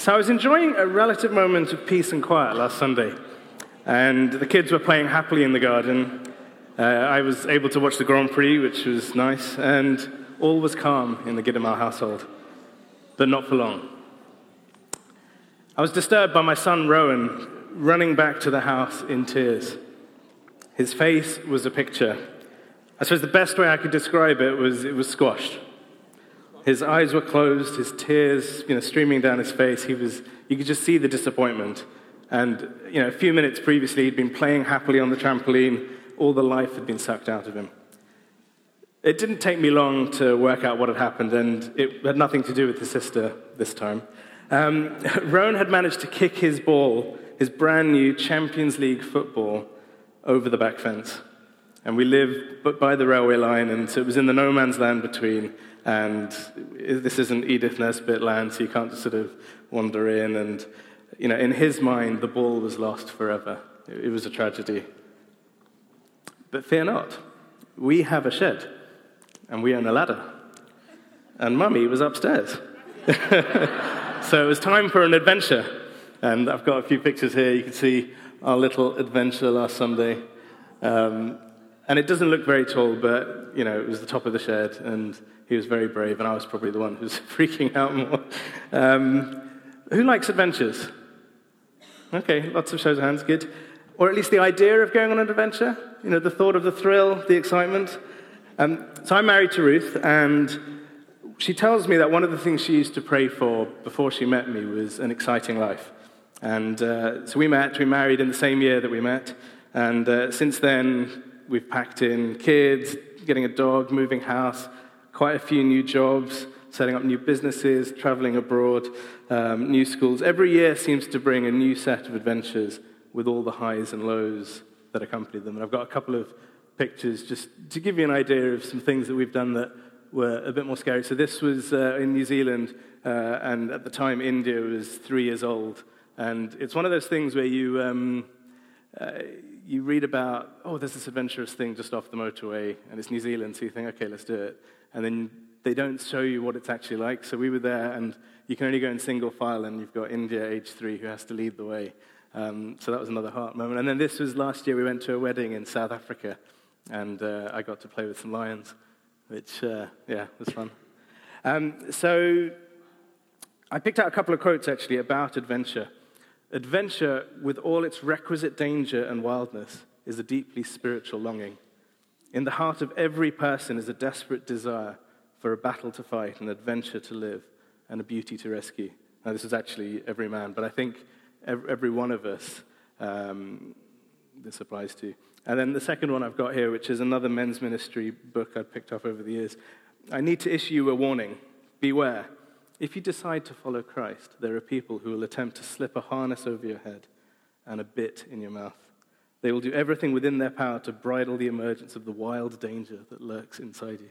So I was enjoying a relative moment of peace and quiet last Sunday, and the kids were playing happily in the garden. Uh, I was able to watch the Grand Prix, which was nice, and all was calm in the Gidoomal household, but not for long. I was disturbed by my son Rowan running back to the house in tears. His face was a picture. I suppose the best way I could describe it was it was squashed. His eyes were closed, his tears you know, streaming down his face. He was, you could just see the disappointment. And you know, a few minutes previously, he'd been playing happily on the trampoline. All the life had been sucked out of him. It didn't take me long to work out what had happened, and it had nothing to do with his sister this time. Um, Rowan had managed to kick his ball, his brand new Champions League football, over the back fence. And we live by the railway line, and so it was in the no man's land between. And this isn't Edith Nesbit land, so you can't just sort of wander in. And, you know, in his mind, the ball was lost forever. It was a tragedy. But fear not, we have a shed, and we own a ladder. And mummy was upstairs. so it was time for an adventure. And I've got a few pictures here. You can see our little adventure last Sunday. Um, and it doesn't look very tall, but, you know, it was the top of the shed, and he was very brave, and I was probably the one who was freaking out more. Um, who likes adventures? Okay, lots of shows of hands, good. Or at least the idea of going on an adventure, you know, the thought of the thrill, the excitement. Um, so I'm married to Ruth, and she tells me that one of the things she used to pray for before she met me was an exciting life. And uh, so we met, we married in the same year that we met, and uh, since then we've packed in kids, getting a dog, moving house, quite a few new jobs, setting up new businesses, traveling abroad, um, new schools. Every year seems to bring a new set of adventures with all the highs and lows that accompany them. And I've got a couple of pictures just to give you an idea of some things that we've done that were a bit more scary. So this was uh, in New Zealand, uh, and at the time India was three years old. And it's one of those things where you, um, uh, you read about, oh, there's this adventurous thing just off the motorway, and it's New Zealand, so you think, okay, let's do it and then they don't show you what it's actually like. So we were there, and you can only go in single file, and you've got India, age three, who has to lead the way. Um, so that was another heart moment. And then this was last year, we went to a wedding in South Africa, and uh, I got to play with some lions, which, uh, yeah, was fun. Um, so I picked out a couple of quotes actually about adventure. Adventure, with all its requisite danger and wildness, is a deeply spiritual longing. In the heart of every person is a desperate desire for a battle to fight, an adventure to live, and a beauty to rescue. Now, this is actually every man, but I think every one of us um, this applies to. And then the second one I've got here, which is another men's ministry book I've picked up over the years. I need to issue a warning beware. If you decide to follow Christ, there are people who will attempt to slip a harness over your head and a bit in your mouth. They will do everything within their power to bridle the emergence of the wild danger that lurks inside you.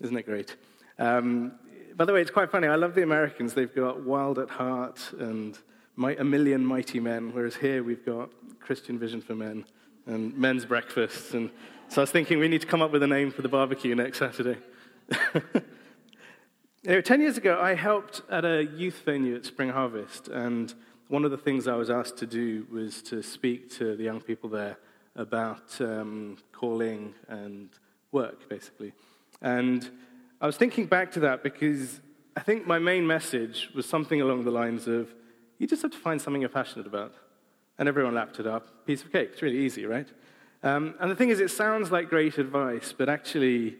Isn't it great? Um, by the way, it's quite funny. I love the Americans. They've got wild at heart and a million mighty men, whereas here we've got Christian Vision for Men and men's breakfasts. And so I was thinking we need to come up with a name for the barbecue next Saturday. anyway, 10 years ago, I helped at a youth venue at Spring Harvest, and one of the things I was asked to do was to speak to the young people there about um, calling and work, basically. And I was thinking back to that because I think my main message was something along the lines of you just have to find something you're passionate about. And everyone lapped it up. Piece of cake. It's really easy, right? Um, and the thing is, it sounds like great advice, but actually,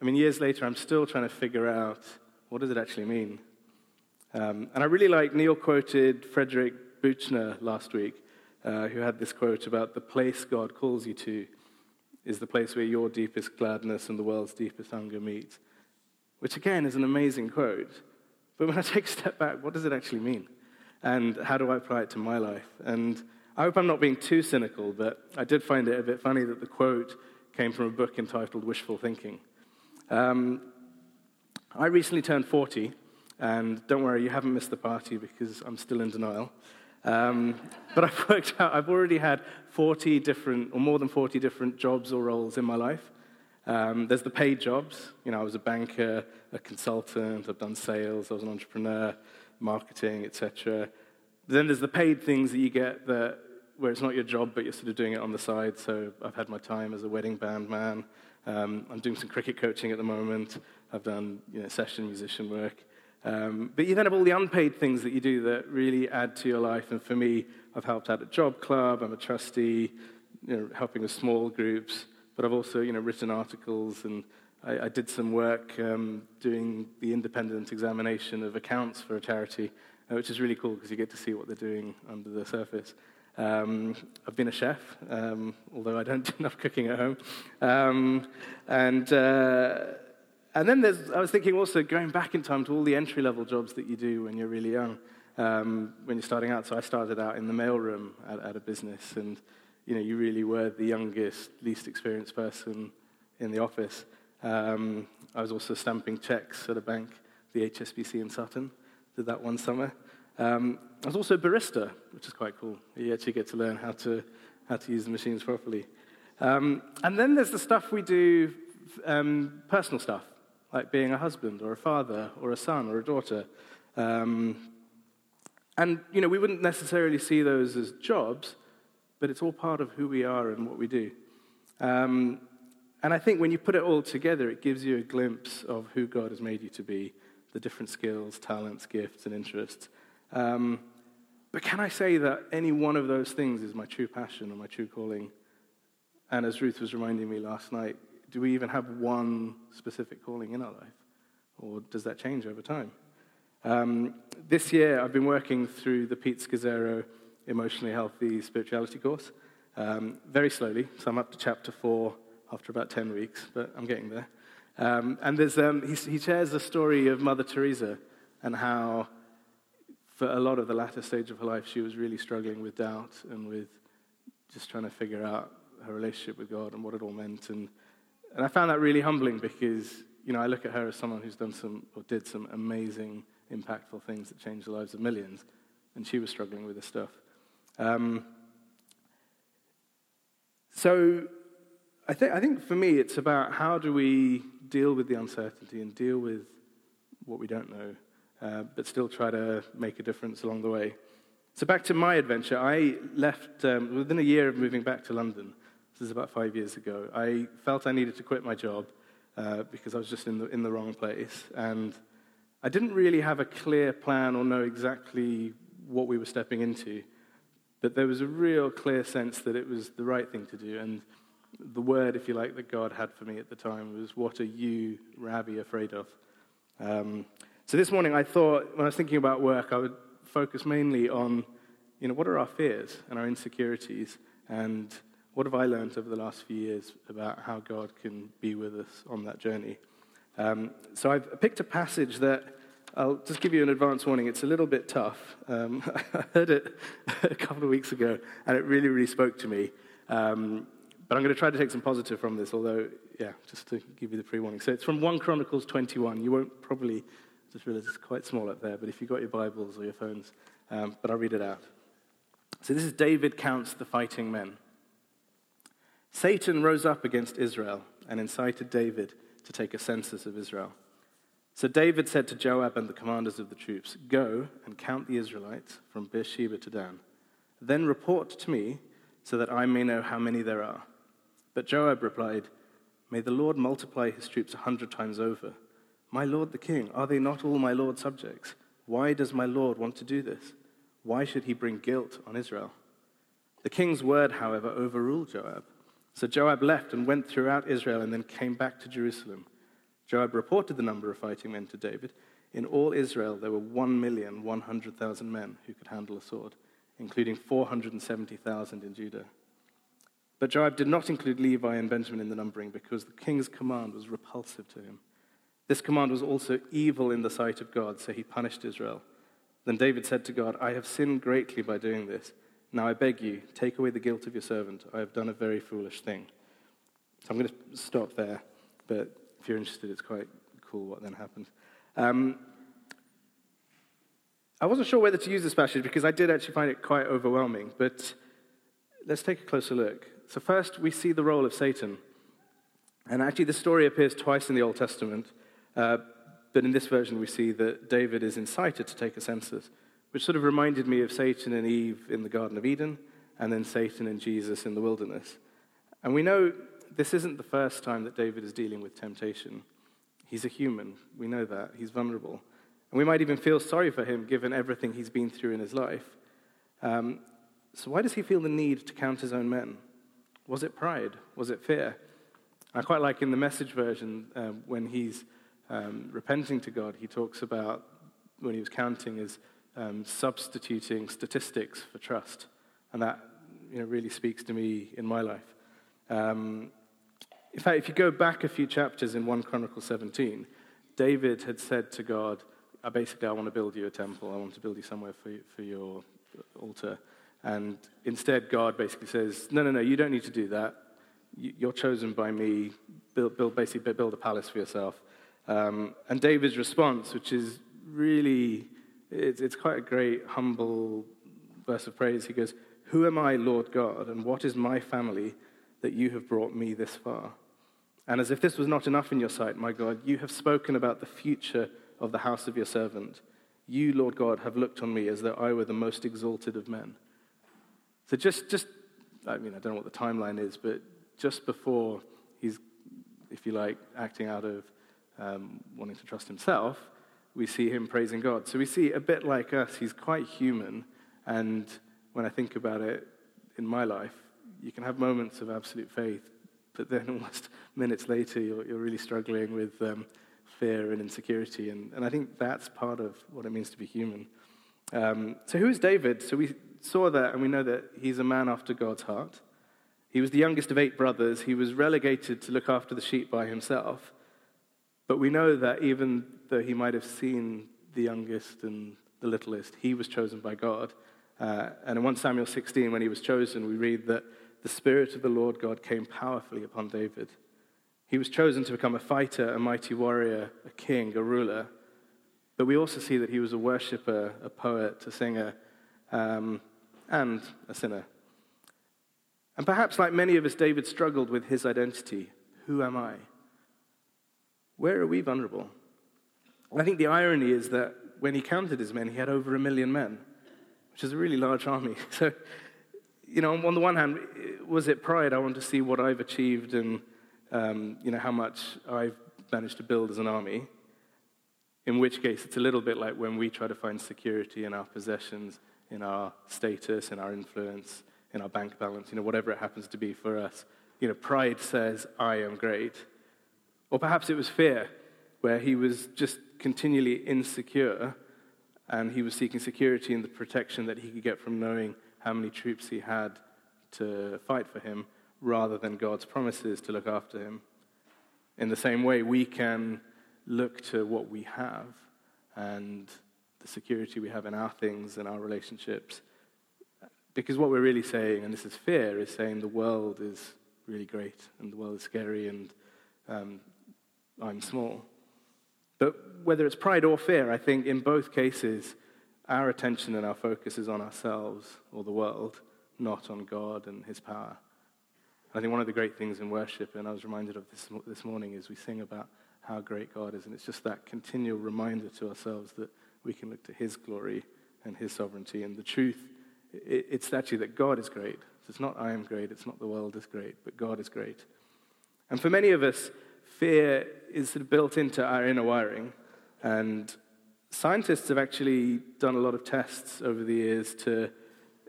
I mean, years later, I'm still trying to figure out what does it actually mean? Um, and I really like Neil quoted Frederick Buechner last week, uh, who had this quote about the place God calls you to is the place where your deepest gladness and the world's deepest hunger meet. Which again is an amazing quote. But when I take a step back, what does it actually mean? And how do I apply it to my life? And I hope I'm not being too cynical, but I did find it a bit funny that the quote came from a book entitled Wishful Thinking. Um, I recently turned 40, and don't worry, you haven't missed the party because I'm still in denial. Um, but I've worked out, I've already had 40 different, or more than 40 different jobs or roles in my life. Um, there's the paid jobs. You know, I was a banker, a consultant, I've done sales, I was an entrepreneur, marketing, etc. Then there's the paid things that you get that where it's not your job, but you're sort of doing it on the side. So I've had my time as a wedding band man. Um, I'm doing some cricket coaching at the moment. I've done you know, session musician work. Um, but you then have all the unpaid things that you do that really add to your life. And for me, I've helped out at Job Club. I'm a trustee, you know, helping with small groups. But I've also, you know, written articles and I, I did some work um, doing the independent examination of accounts for a charity, uh, which is really cool because you get to see what they're doing under the surface. Um, I've been a chef, um, although I don't do enough cooking at home. Um, and, uh, and then there's, I was thinking also going back in time to all the entry level jobs that you do when you're really young, um, when you're starting out. So I started out in the mailroom at, at a business, and you know, you really were the youngest, least experienced person in the office. Um, I was also stamping checks at a bank, the HSBC in Sutton. Did that one summer. Um, I was also a barista, which is quite cool. You actually get to learn how to, how to use the machines properly. Um, and then there's the stuff we do, um, personal stuff, like being a husband or a father or a son or a daughter. Um, and, you know, we wouldn't necessarily see those as jobs, but it's all part of who we are and what we do. Um, and I think when you put it all together, it gives you a glimpse of who God has made you to be, the different skills, talents, gifts, and interests. Um, but can I say that any one of those things is my true passion or my true calling? And as Ruth was reminding me last night, do we even have one specific calling in our life? Or does that change over time? Um, this year, I've been working through the Pete Scazzero Emotionally Healthy Spirituality course um, very slowly. So I'm up to chapter four after about 10 weeks, but I'm getting there. Um, and um, he, he shares the story of Mother Teresa and how for a lot of the latter stage of her life, she was really struggling with doubt and with just trying to figure out her relationship with God and what it all meant. And, and I found that really humbling because, you know, I look at her as someone who's done some, or did some amazing, impactful things that changed the lives of millions. And she was struggling with this stuff. Um, so I, th- I think for me, it's about how do we deal with the uncertainty and deal with what we don't know uh, but still try to make a difference along the way. So, back to my adventure, I left um, within a year of moving back to London. This is about five years ago. I felt I needed to quit my job uh, because I was just in the, in the wrong place. And I didn't really have a clear plan or know exactly what we were stepping into. But there was a real clear sense that it was the right thing to do. And the word, if you like, that God had for me at the time was, What are you, Ravi, afraid of? Um, so this morning I thought, when I was thinking about work, I would focus mainly on, you know, what are our fears and our insecurities, and what have I learned over the last few years about how God can be with us on that journey. Um, so I've picked a passage that I'll just give you an advance warning. It's a little bit tough. Um, I heard it a couple of weeks ago, and it really, really spoke to me. Um, but I'm going to try to take some positive from this, although, yeah, just to give you the pre warning. So it's from 1 Chronicles 21. You won't probably just realize it's quite small up there, but if you've got your Bibles or your phones, um, but I'll read it out. So this is David counts the fighting men. Satan rose up against Israel and incited David to take a census of Israel. So David said to Joab and the commanders of the troops, Go and count the Israelites from Beersheba to Dan. Then report to me so that I may know how many there are. But Joab replied, May the Lord multiply his troops a hundred times over. My lord the king, are they not all my lord's subjects? Why does my lord want to do this? Why should he bring guilt on Israel? The king's word, however, overruled Joab. So Joab left and went throughout Israel and then came back to Jerusalem. Joab reported the number of fighting men to David. In all Israel, there were 1,100,000 men who could handle a sword, including 470,000 in Judah. But Joab did not include Levi and Benjamin in the numbering because the king's command was repulsive to him. This command was also evil in the sight of God, so he punished Israel. Then David said to God, I have sinned greatly by doing this. Now I beg you, take away the guilt of your servant. I have done a very foolish thing. So I'm going to stop there, but if you're interested, it's quite cool what then happened. Um, I wasn't sure whether to use this passage because I did actually find it quite overwhelming, but let's take a closer look. So, first, we see the role of Satan. And actually, the story appears twice in the Old Testament, uh, but in this version, we see that David is incited to take a census, which sort of reminded me of Satan and Eve in the Garden of Eden, and then Satan and Jesus in the wilderness. And we know this isn't the first time that David is dealing with temptation. He's a human, we know that. He's vulnerable. And we might even feel sorry for him given everything he's been through in his life. Um, so, why does he feel the need to count his own men? Was it pride? Was it fear? I quite like in the message version uh, when he's um, repenting to God, he talks about when he was counting as um, substituting statistics for trust. And that you know, really speaks to me in my life. Um, in fact, if you go back a few chapters in 1 Chronicles 17, David had said to God, uh, basically, I want to build you a temple. I want to build you somewhere for, for your altar. And instead, God basically says, No, no, no, you don't need to do that. You're chosen by me. Build, build basically, build a palace for yourself. Um, and David's response, which is really, it's, it's quite a great, humble verse of praise. He goes, Who am I, Lord God, and what is my family that you have brought me this far? And as if this was not enough in your sight, my God, you have spoken about the future of the house of your servant. You, Lord God, have looked on me as though I were the most exalted of men. So just, just I mean, I don't know what the timeline is, but just before he's, if you like, acting out of um, wanting to trust himself, we see him praising God. So we see a bit like us, he's quite human. And when I think about it in my life, you can have moments of absolute faith, but then almost minutes later, you're, you're really struggling with um, fear and insecurity. And, and I think that's part of what it means to be human. Um, so, who is David? So, we saw that, and we know that he's a man after God's heart. He was the youngest of eight brothers. He was relegated to look after the sheep by himself. But we know that even though he might have seen the youngest and the littlest, he was chosen by God. Uh, and in 1 Samuel 16, when he was chosen, we read that the Spirit of the Lord God came powerfully upon David. He was chosen to become a fighter, a mighty warrior, a king, a ruler. But we also see that he was a worshiper, a poet, a singer, um, and a sinner. And perhaps, like many of us, David struggled with his identity. Who am I? Where are we vulnerable? I think the irony is that when he counted his men, he had over a million men, which is a really large army. So, you know, on the one hand, was it pride? I want to see what I've achieved and, um, you know, how much I've managed to build as an army. In which case, it's a little bit like when we try to find security in our possessions, in our status, in our influence, in our bank balance, you know, whatever it happens to be for us. You know, pride says, I am great. Or perhaps it was fear, where he was just continually insecure and he was seeking security in the protection that he could get from knowing how many troops he had to fight for him rather than God's promises to look after him. In the same way, we can look to what we have and the security we have in our things and our relationships. Because what we're really saying, and this is fear, is saying the world is really great and the world is scary and um, I'm small. But whether it's pride or fear, I think in both cases, our attention and our focus is on ourselves or the world, not on God and His power. I think one of the great things in worship, and I was reminded of this this morning, is we sing about how great God is, and it's just that continual reminder to ourselves that we can look to His glory and His sovereignty. And the truth, it's actually that God is great. It's not I am great, it's not the world is great, but God is great. And for many of us, fear is sort of built into our inner wiring. And scientists have actually done a lot of tests over the years to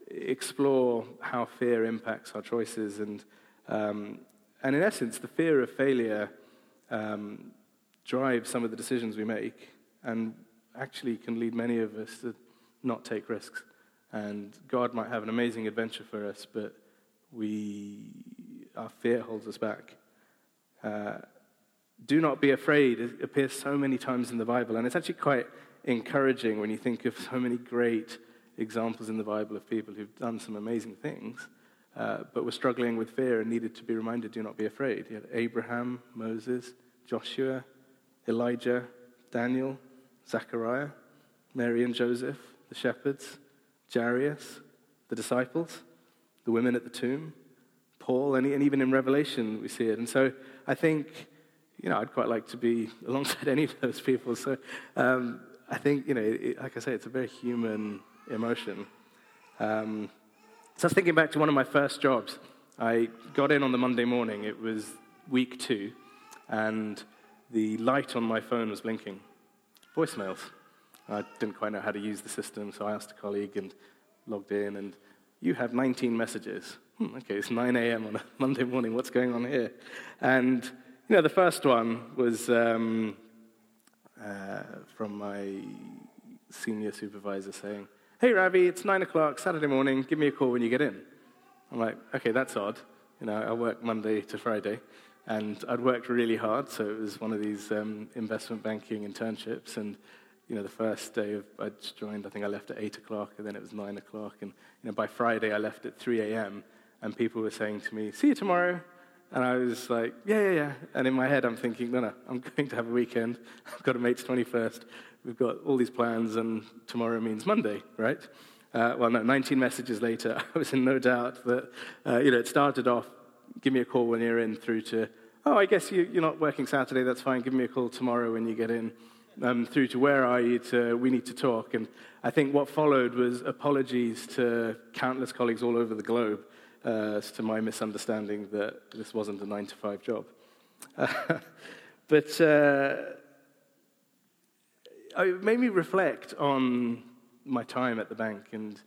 explore how fear impacts our choices. And, um, and in essence, the fear of failure um, drives some of the decisions we make and actually can lead many of us to not take risks. And God might have an amazing adventure for us, but we, our fear holds us back. Uh, do not be afraid it appears so many times in the Bible, and it's actually quite encouraging when you think of so many great examples in the Bible of people who've done some amazing things, uh, but were struggling with fear and needed to be reminded do not be afraid. You had Abraham, Moses, Joshua, Elijah, Daniel, Zechariah, Mary and Joseph, the shepherds, Jairus, the disciples, the women at the tomb, Paul, and, and even in Revelation we see it. And so I think, you know, I'd quite like to be alongside any of those people. So um, I think, you know, it, like I say, it's a very human emotion. Um, so I was thinking back to one of my first jobs. I got in on the Monday morning. It was week two, and the light on my phone was blinking. Voicemails. I didn't quite know how to use the system, so I asked a colleague and logged in, and you have 19 messages. Hmm, okay, it's 9 a.m. on a Monday morning. What's going on here? And, you know, the first one was um, uh, from my senior supervisor saying, Hey, Ravi, it's 9 o'clock, Saturday morning. Give me a call when you get in. I'm like, okay, that's odd. You know, I work Monday to Friday. And I'd worked really hard, so it was one of these um, investment banking internships. And you know, the first day of, I joined, I think I left at 8 o'clock, and then it was 9 o'clock. And you know, by Friday, I left at 3 a.m., and people were saying to me, see you tomorrow. And I was like, yeah, yeah, yeah. And in my head, I'm thinking, no, no, I'm going to have a weekend. I've got a mate's 21st. We've got all these plans, and tomorrow means Monday, right? Uh, well, no, 19 messages later, I was in no doubt that, uh, you know, it started off, give me a call when you're in, through to, oh, I guess you, are not working Saturday, that's fine, give me a call tomorrow when you get in um, through to where are you to we need to talk. And I think what followed was apologies to countless colleagues all over the globe uh, to my misunderstanding that this wasn't a nine to five job. but uh, it made me reflect on my time at the bank. And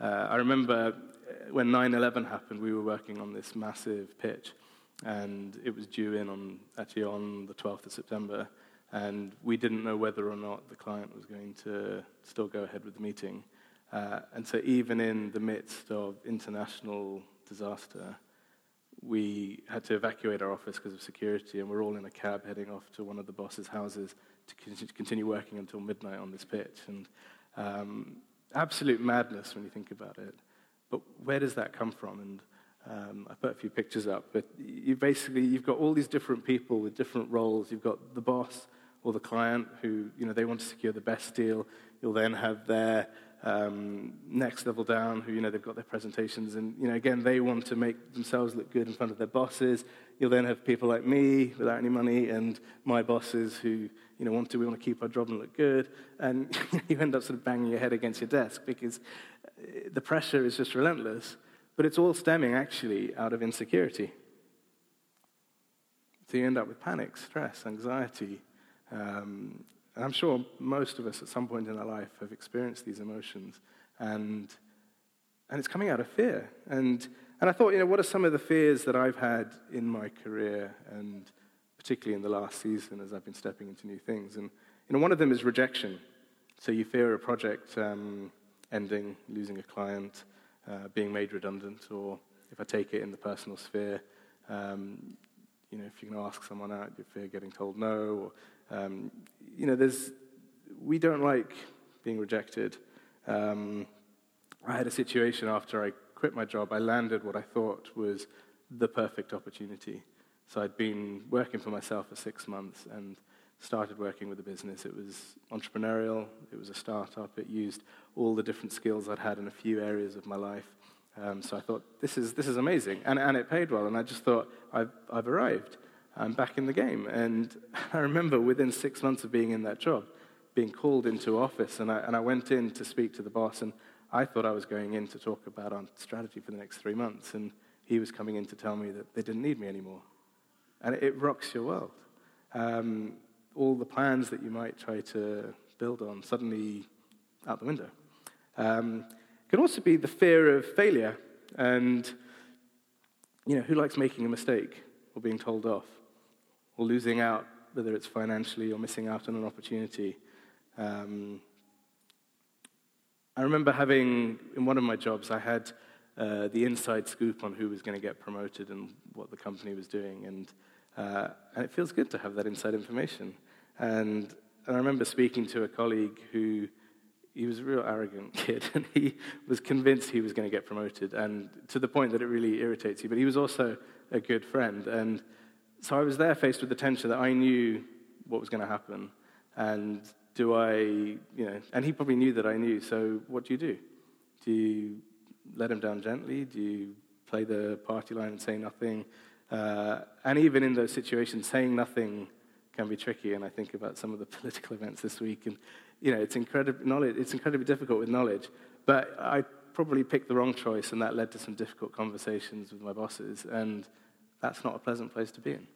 uh, I remember when 9 11 happened, we were working on this massive pitch. And it was due in on actually on the 12th of September and we didn't know whether or not the client was going to still go ahead with the meeting. Uh, and so, even in the midst of international disaster, we had to evacuate our office because of security, and we're all in a cab heading off to one of the boss's houses to continue working until midnight on this pitch. And um, absolute madness when you think about it. But where does that come from? And um, I put a few pictures up, but you basically you've got all these different people with different roles. You've got the boss or the client who, you know, they want to secure the best deal. You'll then have their um, next level down who, you know, they've got their presentations and, you know, again, they want to make themselves look good in front of their bosses. You'll then have people like me without any money and my bosses who, you know, want to, we want to keep our job and look good. And you end up sort of banging your head against your desk because uh, the pressure is just relentless. But it's all stemming actually out of insecurity. So you end up with panic, stress, anxiety, um, and I'm sure most of us at some point in our life have experienced these emotions. And, and it's coming out of fear. And, and I thought, you know, what are some of the fears that I've had in my career, and particularly in the last season as I've been stepping into new things? And, you know, one of them is rejection. So you fear a project um, ending, losing a client, uh, being made redundant, or if I take it in the personal sphere, um, you know, if you're going to ask someone out, you fear getting told no, or um, you know, there's, we don't like being rejected. Um, I had a situation after I quit my job, I landed what I thought was the perfect opportunity. So I'd been working for myself for six months and started working with a business. It was entrepreneurial, it was a startup, it used all the different skills I'd had in a few areas of my life. Um, so I thought, this is, this is amazing. And, and it paid well, and I just thought, I've, I've arrived. I'm back in the game. And I remember within six months of being in that job, being called into office, and I, and I went in to speak to the boss, and I thought I was going in to talk about our strategy for the next three months, and he was coming in to tell me that they didn't need me anymore. And it, it rocks your world. Um, all the plans that you might try to build on suddenly out the window. Um, it can also be the fear of failure, and you know, who likes making a mistake or being told off? or losing out, whether it's financially or missing out on an opportunity. Um, I remember having, in one of my jobs, I had uh, the inside scoop on who was going to get promoted and what the company was doing. And, uh, and it feels good to have that inside information. And, and I remember speaking to a colleague who he was a real arrogant kid, and he was convinced he was going to get promoted, and to the point that it really irritates you. But he was also a good friend, and so I was there faced with the tension that I knew what was going to happen. And do I, you know, and he probably knew that I knew. So what do you do? Do you let him down gently? Do you play the party line and say nothing. Uh, and even in those situations, saying nothing can be tricky. And I think about some of the political events this week, and you know, it's incredibly knowledge. It's incredibly difficult with knowledge. But I probably picked the wrong choice, and that led to some difficult conversations with my bosses. And that's not a pleasant place to be in.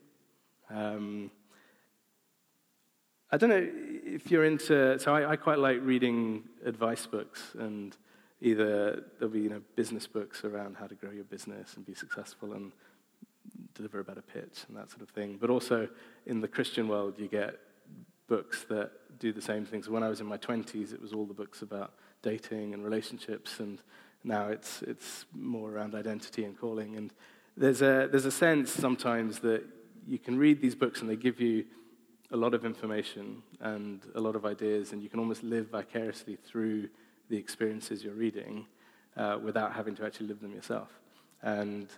Um, I don't know if you're into. So I, I, quite like reading advice books, and either there'll be you know business books around how to grow your business and be successful and deliver a better pitch and that sort of thing. But also in the Christian world, you get books that do the same things. When I was in my 20s, it was all the books about dating and relationships, and now it's, it's more around identity and calling. And there's a, there's a sense sometimes that you can read these books and they give you a lot of information and a lot of ideas, and you can almost live vicariously through the experiences you're reading uh, without having to actually live them yourself. And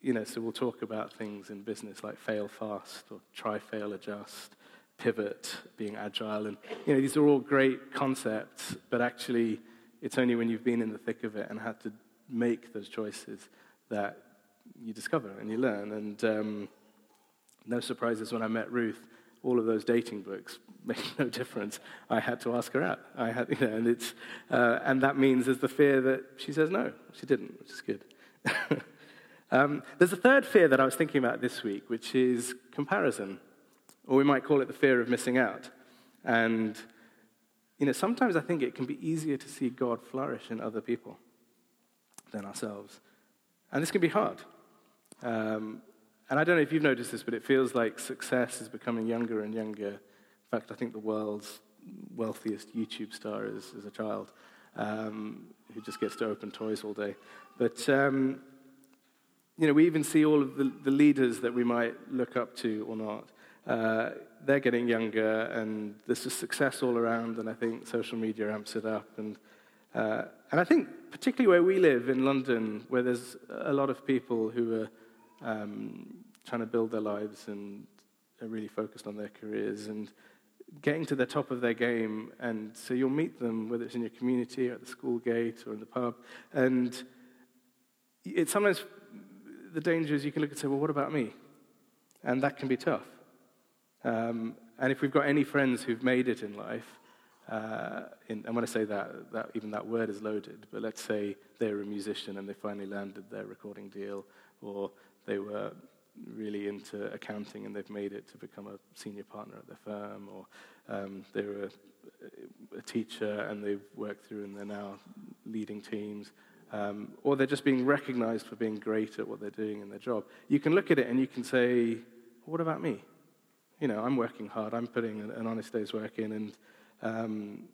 you know, so we'll talk about things in business like fail fast or try, fail, adjust, pivot, being agile. And, you know, these are all great concepts, but actually, it's only when you've been in the thick of it and had to make those choices that you discover and you learn. And um, no surprises when I met Ruth, all of those dating books made no difference. I had to ask her out. I had, you know, and, it's, uh, and that means there's the fear that she says no. She didn't, which is good. Um, there's a third fear that I was thinking about this week, which is comparison, or we might call it the fear of missing out. And, you know, sometimes I think it can be easier to see God flourish in other people than ourselves. And this can be hard. Um, and I don't know if you've noticed this, but it feels like success is becoming younger and younger. In fact, I think the world's wealthiest YouTube star is, is a child um, who just gets to open toys all day. But um, you know, we even see all of the, the leaders that we might look up to or not. Uh, they're getting younger, and there's just success all around, and I think social media amps it up. And, uh, and I think, particularly where we live in London, where there's a lot of people who are um, trying to build their lives and are really focused on their careers and getting to the top of their game. And so you'll meet them, whether it's in your community or at the school gate or in the pub. And it sometimes the danger is you can look and say, well, what about me? And that can be tough. Um, and if we've got any friends who've made it in life, uh, in, and when I say that, that, even that word is loaded, but let's say they're a musician and they finally landed their recording deal, or they were really into accounting and they've made it to become a senior partner at their firm, or um, they were a, a teacher and they've worked through and they're now leading teams um, or they're just being recognized for being great at what they're doing in their job. You can look at it and you can say, what about me? You know, I'm working hard, I'm putting an, honest day's work in, and, um,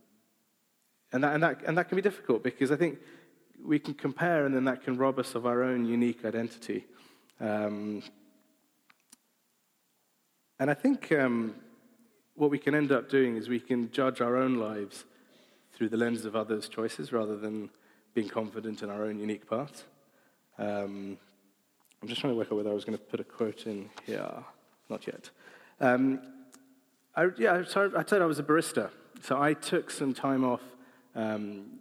and, that, and, that, and that can be difficult because I think we can compare and then that can rob us of our own unique identity. Um, and I think um, what we can end up doing is we can judge our own lives through the lens of others' choices rather than being confident in our own unique paths. Um, I'm just trying to work out whether I was going to put a quote in here. Not yet. Um, I, yeah, I said I was a barista. So I took some time off um,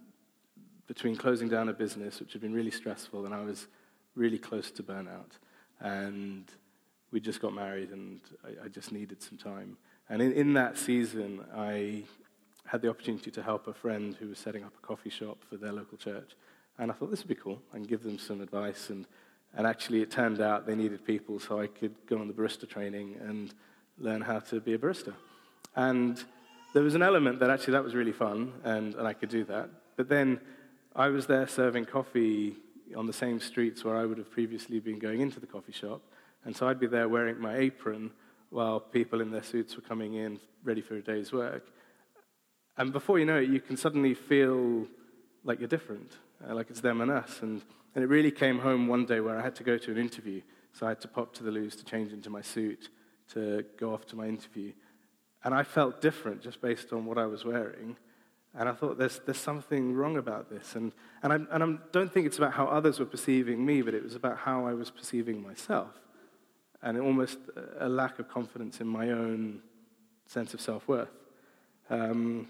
between closing down a business, which had been really stressful, and I was really close to burnout. And we just got married, and I, I just needed some time. And in, in that season, I had the opportunity to help a friend who was setting up a coffee shop for their local church. And I thought this would be cool. I can give them some advice. And, and actually, it turned out they needed people, so I could go on the barista training and learn how to be a barista. And there was an element that actually that was really fun, and, and I could do that. But then I was there serving coffee on the same streets where I would have previously been going into the coffee shop. And so I'd be there wearing my apron while people in their suits were coming in ready for a day's work. And before you know it, you can suddenly feel like you're different, uh, like it's them and us. And, and it really came home one day where I had to go to an interview. So I had to pop to the loos to change into my suit to go off to my interview. And I felt different just based on what I was wearing. And I thought, there's, there's something wrong about this. And, and, I, and I don't think it's about how others were perceiving me, but it was about how I was perceiving myself. And almost a lack of confidence in my own sense of self worth. Um,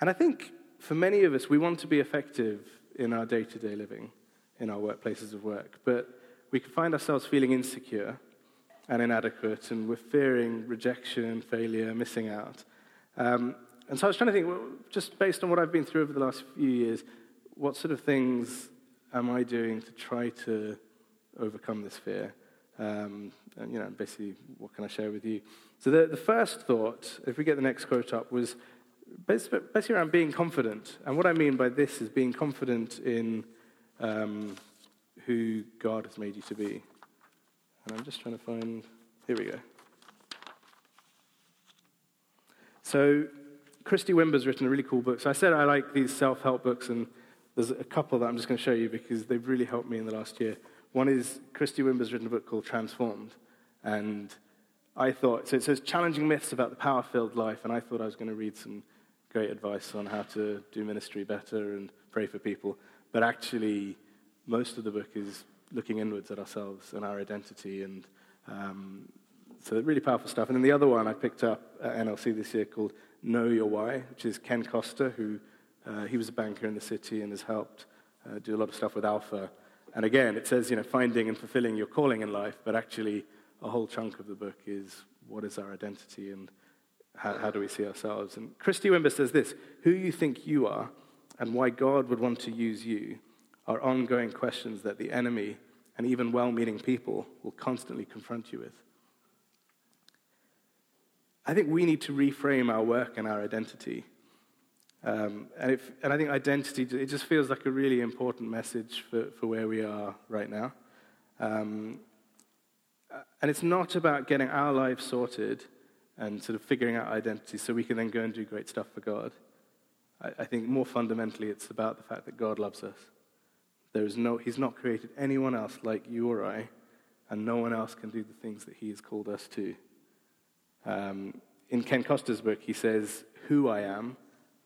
and I think for many of us, we want to be effective in our day to day living, in our workplaces of work. But we can find ourselves feeling insecure and inadequate, and we're fearing rejection, failure, missing out. Um, and so I was trying to think, well, just based on what I've been through over the last few years, what sort of things am I doing to try to overcome this fear? Um, and, you know, basically, what can I share with you? So the, the first thought, if we get the next quote up, was basically around being confident. And what I mean by this is being confident in um, who God has made you to be. And I'm just trying to find, here we go. So, Christy Wimber's written a really cool book. So, I said I like these self help books, and there's a couple that I'm just going to show you because they've really helped me in the last year. One is Christy Wimber's written a book called Transformed. And I thought, so it says challenging myths about the power filled life, and I thought I was going to read some great advice on how to do ministry better and pray for people. But actually, most of the book is looking inwards at ourselves and our identity. And um, so, really powerful stuff. And then the other one I picked up at NLC this year called Know Your Why, which is Ken Costa, who uh, he was a banker in the city and has helped uh, do a lot of stuff with Alpha. And again, it says, you know, finding and fulfilling your calling in life, but actually, a whole chunk of the book is what is our identity and how, how do we see ourselves? And Christy Wimber says this Who you think you are and why God would want to use you are ongoing questions that the enemy and even well meaning people will constantly confront you with. I think we need to reframe our work and our identity. Um, and, if, and, I think identity, it just feels like a really important message for, for where we are right now. Um, and it's not about getting our lives sorted and sort of figuring out identity so we can then go and do great stuff for God. I, I think more fundamentally, it's about the fact that God loves us. There is no, he's not created anyone else like you or I, and no one else can do the things that He has called us to. Um, in Ken Costa's book, he says, Who I am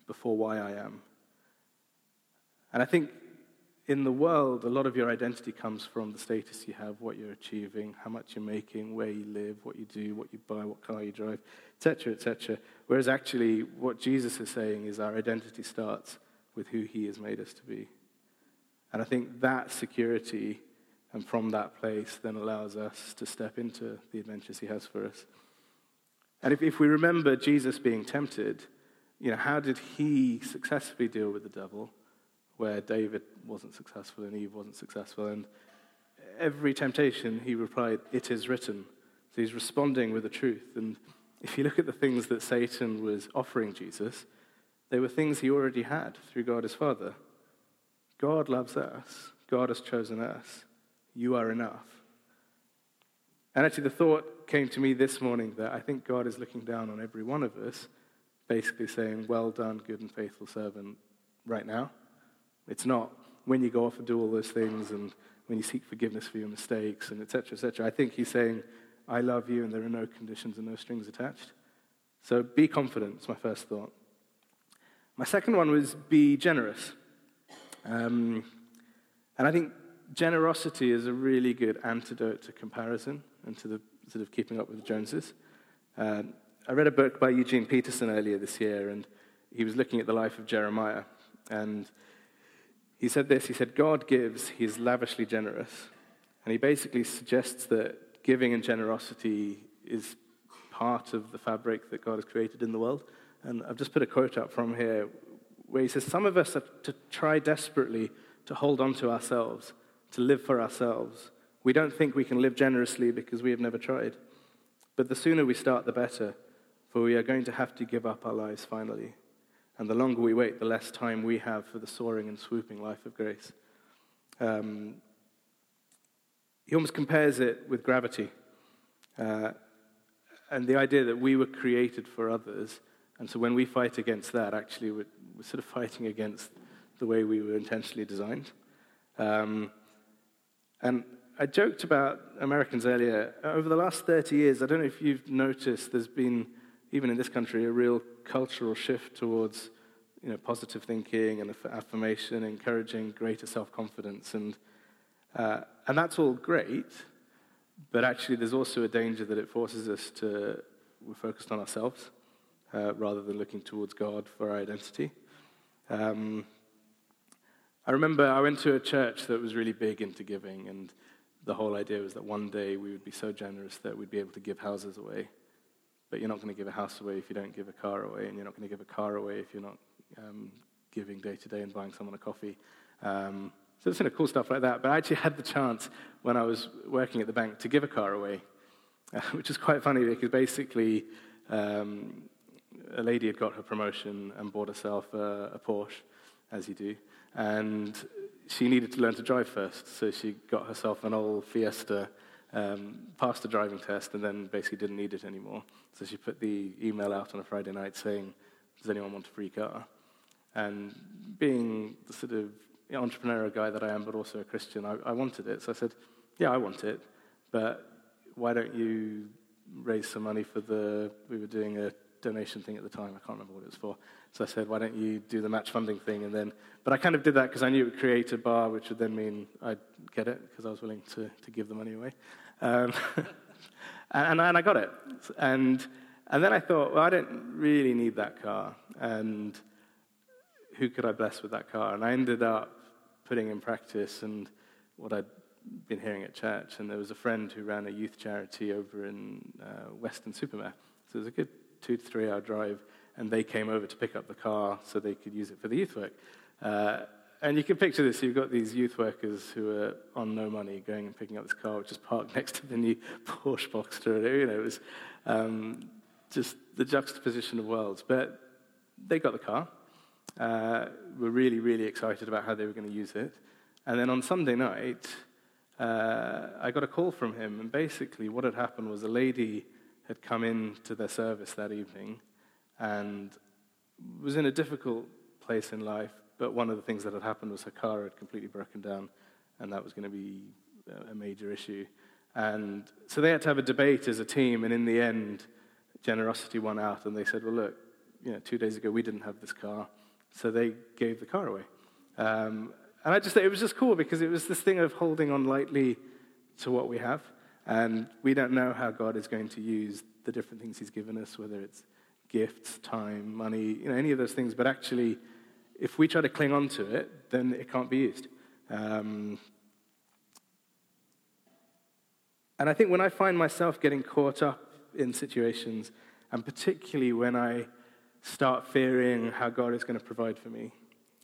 before why I am. And I think in the world, a lot of your identity comes from the status you have, what you're achieving, how much you're making, where you live, what you do, what you buy, what car you drive, etc., etc. Whereas actually, what Jesus is saying is our identity starts with who he has made us to be. And I think that security and from that place then allows us to step into the adventures he has for us. And if, if we remember Jesus being tempted, you know, how did he successfully deal with the devil? where David wasn't successful and Eve wasn't successful. And every temptation, he replied, It is written. So he's responding with the truth. And if you look at the things that Satan was offering Jesus, they were things he already had through God his Father. God loves us, God has chosen us. You are enough. And actually, the thought came to me this morning that I think God is looking down on every one of us, basically saying, Well done, good and faithful servant, right now. It's not when you go off and do all those things and when you seek forgiveness for your mistakes and etc. etc. I think he's saying, I love you and there are no conditions and no strings attached. So be confident, is my first thought. My second one was be generous. Um, and I think generosity is a really good antidote to comparison and to the sort of keeping up with the Joneses. Uh, I read a book by Eugene Peterson earlier this year, and he was looking at the life of Jeremiah. And he said this He said, God gives, he is lavishly generous. And he basically suggests that giving and generosity is part of the fabric that God has created in the world. And I've just put a quote up from here where he says, Some of us have to try desperately to hold on to ourselves, to live for ourselves. We don't think we can live generously because we have never tried. But the sooner we start, the better, for we are going to have to give up our lives finally. And the longer we wait, the less time we have for the soaring and swooping life of grace. Um, he almost compares it with gravity. Uh, and the idea that we were created for others. And so when we fight against that, actually, we're, we're sort of fighting against the way we were intentionally designed. Um, and I joked about Americans earlier. Over the last 30 years, I don't know if you've noticed, there's been even in this country, a real cultural shift towards you know, positive thinking and affirmation, encouraging greater self confidence. And, uh, and that's all great, but actually, there's also a danger that it forces us to, we're focused on ourselves uh, rather than looking towards God for our identity. Um, I remember I went to a church that was really big into giving, and the whole idea was that one day we would be so generous that we'd be able to give houses away. But you're not going to give a house away if you don't give a car away, and you're not going to give a car away if you're not um, giving day to day and buying someone a coffee. Um, so it's kind of cool stuff like that. But I actually had the chance when I was working at the bank to give a car away, which is quite funny because basically um, a lady had got her promotion and bought herself a, a Porsche, as you do. And she needed to learn to drive first, so she got herself an old Fiesta, um, passed the driving test, and then basically didn't need it anymore. So she put the email out on a Friday night saying, Does anyone want a free car? And being the sort of entrepreneurial guy that I am, but also a Christian, I, I wanted it. So I said, Yeah, I want it, but why don't you raise some money for the. We were doing a donation thing at the time. I can't remember what it was for. So I said, why don't you do the match funding thing? And then, but I kind of did that because I knew it would create a bar, which would then mean I'd get it because I was willing to, to give the money away. Um, and, and I got it. And, and then I thought, well, I don't really need that car. And who could I bless with that car? And I ended up putting in practice and what I'd been hearing at church. And there was a friend who ran a youth charity over in uh, Weston-super-Mare. So it was a good two to three hour drive, and they came over to pick up the car so they could use it for the youth work. Uh, and you can picture this. You've got these youth workers who are on no money going and picking up this car, which is parked next to the new Porsche Boxster. You know, it was um, just the juxtaposition of worlds. But they got the car. Uh, were really, really excited about how they were going to use it. And then on Sunday night, uh, I got a call from him, and basically what had happened was a lady had come into their service that evening and was in a difficult place in life, but one of the things that had happened was her car had completely broken down, and that was going to be a major issue. And so they had to have a debate as a team, and in the end, generosity won out, and they said, Well, look, you know, two days ago we didn't have this car, so they gave the car away. Um, and I just it was just cool because it was this thing of holding on lightly to what we have. And we don't know how God is going to use the different things He's given us, whether it's gifts, time, money, you know, any of those things. But actually, if we try to cling on to it, then it can't be used. Um, and I think when I find myself getting caught up in situations, and particularly when I start fearing how God is going to provide for me,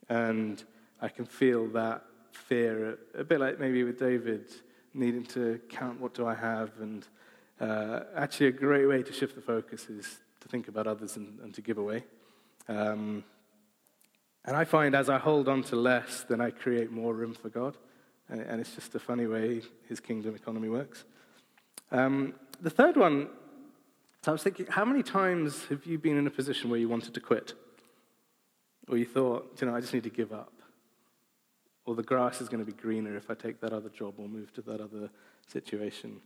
and I can feel that fear, a bit like maybe with David needing to count what do I have. And uh, actually, a great way to shift the focus is to think about others and, and to give away. Um, and I find as I hold on to less, then I create more room for God. And, and it's just a funny way his kingdom economy works. Um, the third one, I was thinking, how many times have you been in a position where you wanted to quit? Or you thought, you know, I just need to give up? Or the grass is going to be greener if I take that other job or move to that other situation.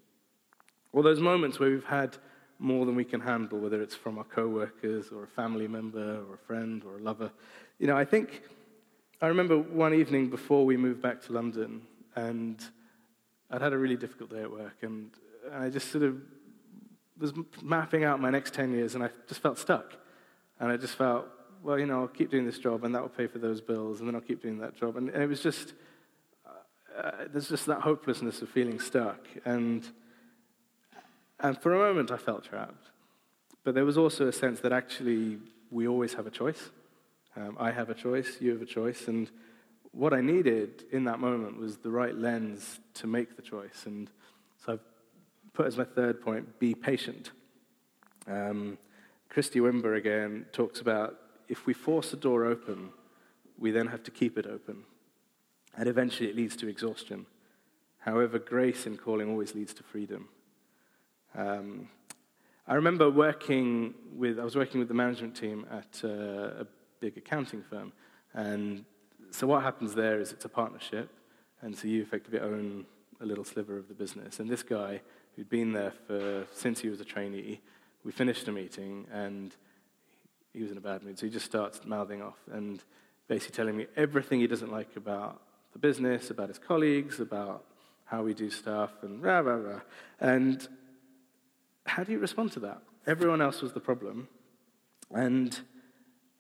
Or those moments where we've had more than we can handle, whether it's from our co-workers or a family member or a friend or a lover. You know, I think I remember one evening before we moved back to London, and I'd had a really difficult day at work, and I just sort of was mapping out my next 10 years, and I just felt stuck. And I just felt, well, you know, I'll keep doing this job and that will pay for those bills, and then I'll keep doing that job. And, it was just, uh, there's just that hopelessness of feeling stuck. And, and for a moment, I felt trapped. But there was also a sense that actually we always have a choice. Um, I have a choice, you have a choice. And what I needed in that moment was the right lens to make the choice. And so I've put as my third point be patient. Um, Christy Wimber again talks about if we force a door open, we then have to keep it open. And eventually it leads to exhaustion. However, grace in calling always leads to freedom. Um, I remember working with, I was working with the management team at uh, a big accounting firm. And so what happens there is it's a partnership. And so you effectively own a little sliver of the business. And this guy, who'd been there for, since he was a trainee, we finished a meeting and he was in a bad mood. So he just starts mouthing off and basically telling me everything he doesn't like about the business, about his colleagues, about how we do stuff, and rah, rah, rah. And how do you respond to that? Everyone else was the problem. And,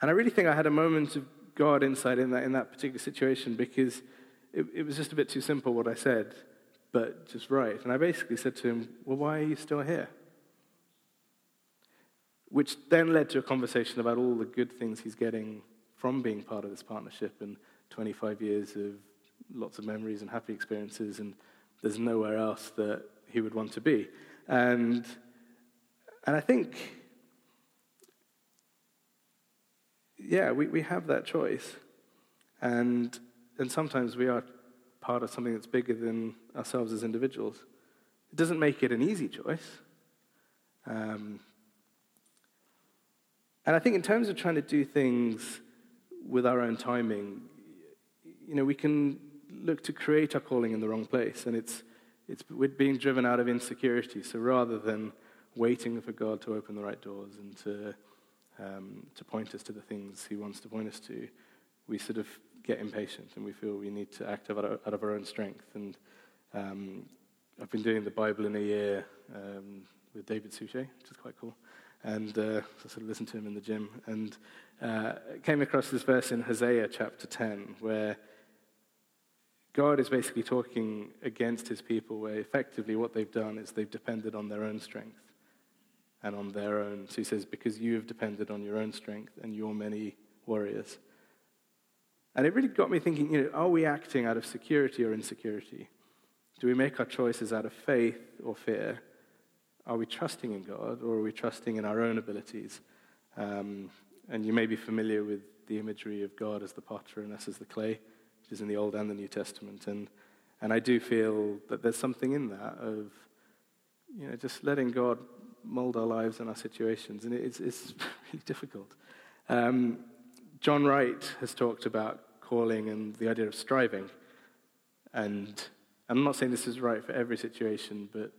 and I really think I had a moment of God insight in that, in that particular situation because it, it was just a bit too simple what I said, but just right. And I basically said to him, Well, why are you still here? Which then led to a conversation about all the good things he's getting from being part of this partnership and 25 years of lots of memories and happy experiences, and there's nowhere else that he would want to be. And, and I think, yeah, we, we have that choice. And, and sometimes we are part of something that's bigger than ourselves as individuals. It doesn't make it an easy choice. Um, and I think, in terms of trying to do things with our own timing, you know, we can look to create our calling in the wrong place, and it's, it's we're being driven out of insecurity. So rather than waiting for God to open the right doors and to, um, to point us to the things He wants to point us to, we sort of get impatient and we feel we need to act out of, out of our own strength. And um, I've been doing the Bible in a year um, with David Suchet, which is quite cool. And uh, I sort of listened to him in the gym and uh, came across this verse in Hosea chapter 10 where God is basically talking against his people, where effectively what they've done is they've depended on their own strength and on their own. So he says, Because you have depended on your own strength and your many warriors. And it really got me thinking, you know, are we acting out of security or insecurity? Do we make our choices out of faith or fear? Are we trusting in God or are we trusting in our own abilities? Um, and you may be familiar with the imagery of God as the potter and us as the clay which is in the Old and the New Testament. And, and I do feel that there's something in that of, you know, just letting God mold our lives and our situations. And it's, it's really difficult. Um, John Wright has talked about calling and the idea of striving. And I'm not saying this is right for every situation, but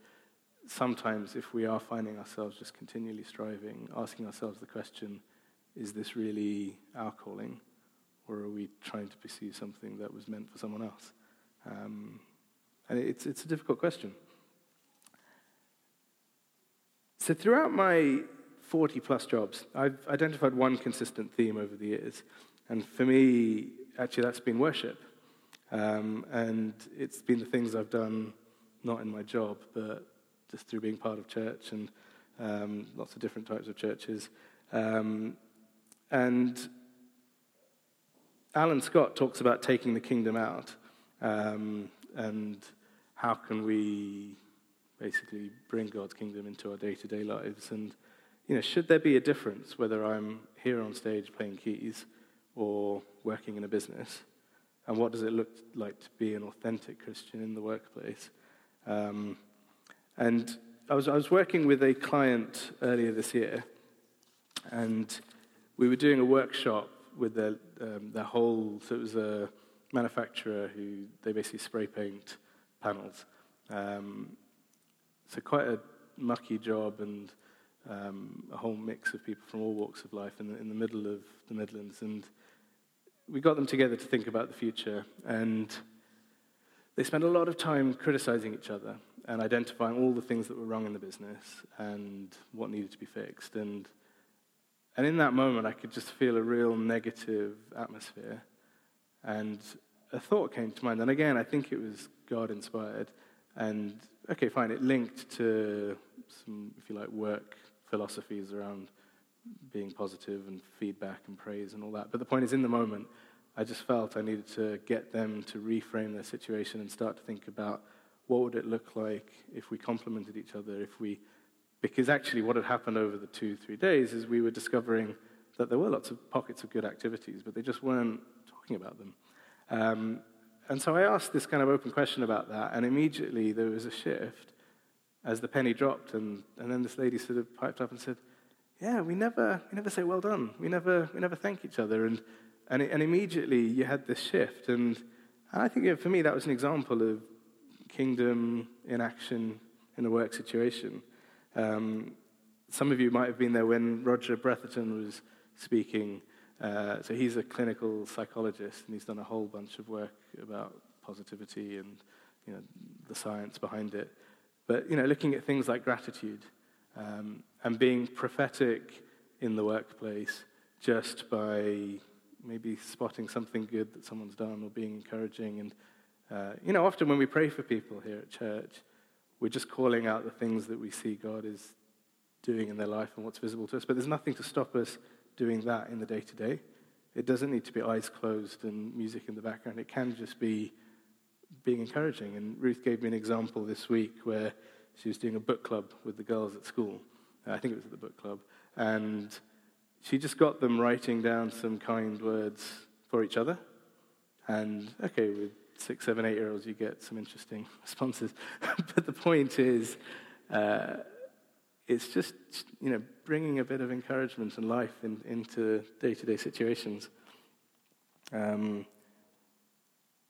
sometimes if we are finding ourselves just continually striving, asking ourselves the question, is this really our calling? or are we trying to pursue something that was meant for someone else? Um, and it's, it's a difficult question. So, throughout my 40 plus jobs, I've identified one consistent theme over the years. And for me, actually, that's been worship. Um, and it's been the things I've done not in my job, but just through being part of church and um, lots of different types of churches. Um, and Alan Scott talks about taking the kingdom out um, and how can we basically bring God's kingdom into our day to day lives. And, you know, should there be a difference whether I'm here on stage playing keys or working in a business? And what does it look like to be an authentic Christian in the workplace? Um, and I was, I was working with a client earlier this year, and we were doing a workshop with their, um, their whole, so it was a manufacturer who, they basically spray paint panels. Um, so quite a mucky job and um, a whole mix of people from all walks of life in the, in the middle of the Midlands. And we got them together to think about the future. And they spent a lot of time criticizing each other and identifying all the things that were wrong in the business and what needed to be fixed. And and in that moment, I could just feel a real negative atmosphere. And a thought came to mind. And again, I think it was God inspired. And okay, fine, it linked to some, if you like, work philosophies around being positive and feedback and praise and all that. But the point is, in the moment, I just felt I needed to get them to reframe their situation and start to think about what would it look like if we complimented each other, if we because actually, what had happened over the two, three days is we were discovering that there were lots of pockets of good activities, but they just weren't talking about them. Um, and so I asked this kind of open question about that, and immediately there was a shift as the penny dropped, and, and then this lady sort of piped up and said, Yeah, we never, we never say well done. We never, we never thank each other. And, and, and immediately you had this shift. And, and I think for me that was an example of kingdom in action in a work situation. Um, some of you might have been there when Roger Bretherton was speaking. Uh, so he's a clinical psychologist, and he's done a whole bunch of work about positivity and you know, the science behind it. But you know, looking at things like gratitude um, and being prophetic in the workplace just by maybe spotting something good that someone's done or being encouraging. And, uh, you know, often when we pray for people here at church, we're just calling out the things that we see God is doing in their life and what's visible to us. But there's nothing to stop us doing that in the day to day. It doesn't need to be eyes closed and music in the background. It can just be being encouraging. And Ruth gave me an example this week where she was doing a book club with the girls at school. Uh, I think it was at the book club. And she just got them writing down some kind words for each other. And okay, with six, seven, eight year olds, you get some interesting responses. but the point is, uh, it's just you know bringing a bit of encouragement and life in, into day-to-day situations. Um,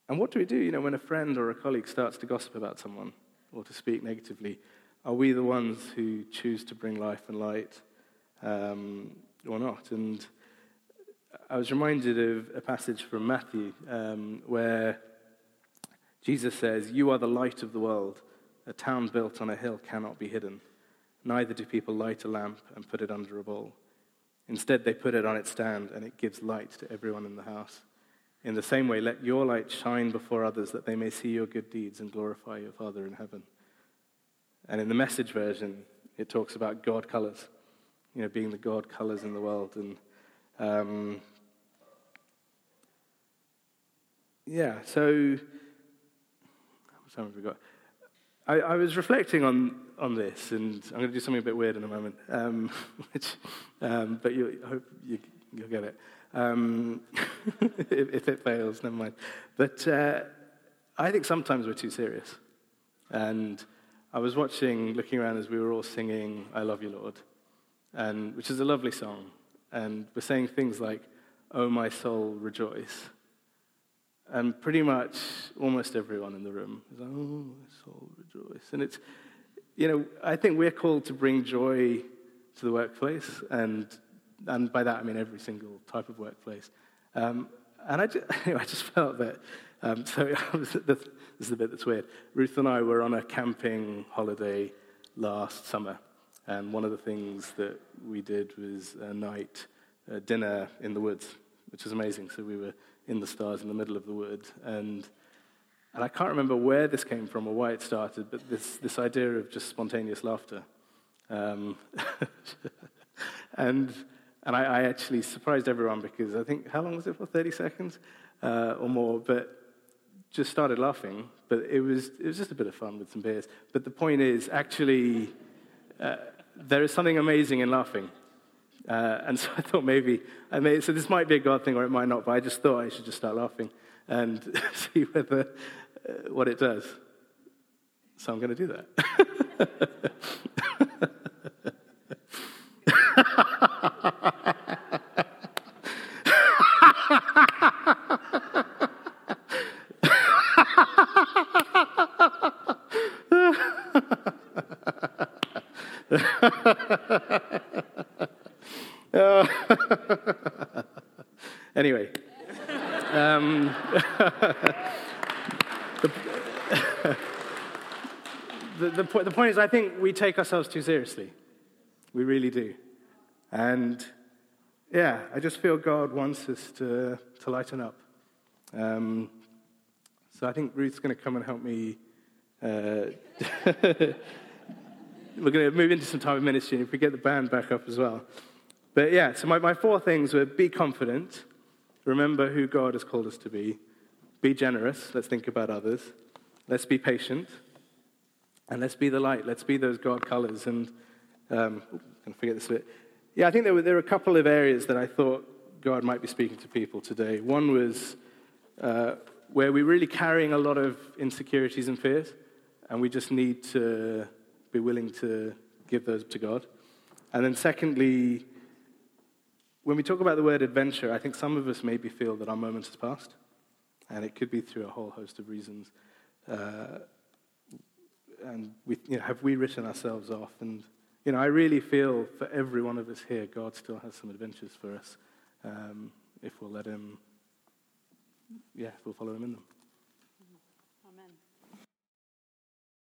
and what do we do? You know, when a friend or a colleague starts to gossip about someone or to speak negatively, are we the ones who choose to bring life and light um, or not? And I was reminded of a passage from Matthew um, where Jesus says, "You are the light of the world. A town built on a hill cannot be hidden." Neither do people light a lamp and put it under a bowl. Instead, they put it on its stand, and it gives light to everyone in the house. In the same way, let your light shine before others that they may see your good deeds and glorify your Father in heaven. And in the message version, it talks about God colors, you know, being the God colors in the world. And um, yeah, so, time have we got? I, I was reflecting on on this, and I'm going to do something a bit weird in a moment, um, which, um, but you, I hope you, will get it. Um, if, if, it fails, never mind. But uh, I think sometimes we're too serious. And I was watching, looking around as we were all singing I Love You, Lord, and, which is a lovely song. And we're saying things like, Oh, my soul, rejoice. And pretty much almost everyone in the room is like, Oh, soul, rejoice. And it's, you know, I think we're called to bring joy to the workplace, and, and by that I mean every single type of workplace. Um, and I just, I just felt that, um, so this is the bit that's weird. Ruth and I were on a camping holiday last summer, and one of the things that we did was a night a dinner in the woods, which was amazing. So we were in the stars in the middle of the woods, and and I can't remember where this came from or why it started, but this, this idea of just spontaneous laughter. Um, and and I, I, actually surprised everyone because I think, how long was it for? 30 seconds uh, or more, but just started laughing. But it was, it was just a bit of fun with some beers. But the point is, actually, uh, there is something amazing in laughing. Uh, and so I thought maybe, I may, so this might be a God thing or it might not, but I just thought I should just start laughing and see whether uh, what it does. So I'm going to do that. anyway. Um, the, the, the, the point is, I think we take ourselves too seriously. We really do. And yeah, I just feel God wants us to, to lighten up. Um, so I think Ruth's going to come and help me. Uh, we're going to move into some time of ministry, and if we get the band back up as well. But yeah, so my, my four things were be confident, remember who God has called us to be, be generous. Let's think about others. Let's be patient. And let's be the light. Let's be those God colors. And um, to forget this bit. Yeah, I think there were, there were a couple of areas that I thought God might be speaking to people today. One was uh, where we're really carrying a lot of insecurities and fears, and we just need to be willing to give those to God. And then, secondly, when we talk about the word adventure, I think some of us maybe feel that our moment has passed. And it could be through a whole host of reasons. Uh, and we, you know, have we written ourselves off? And you know, I really feel for every one of us here, God still has some adventures for us um, if we'll let Him, yeah, if we'll follow Him in them.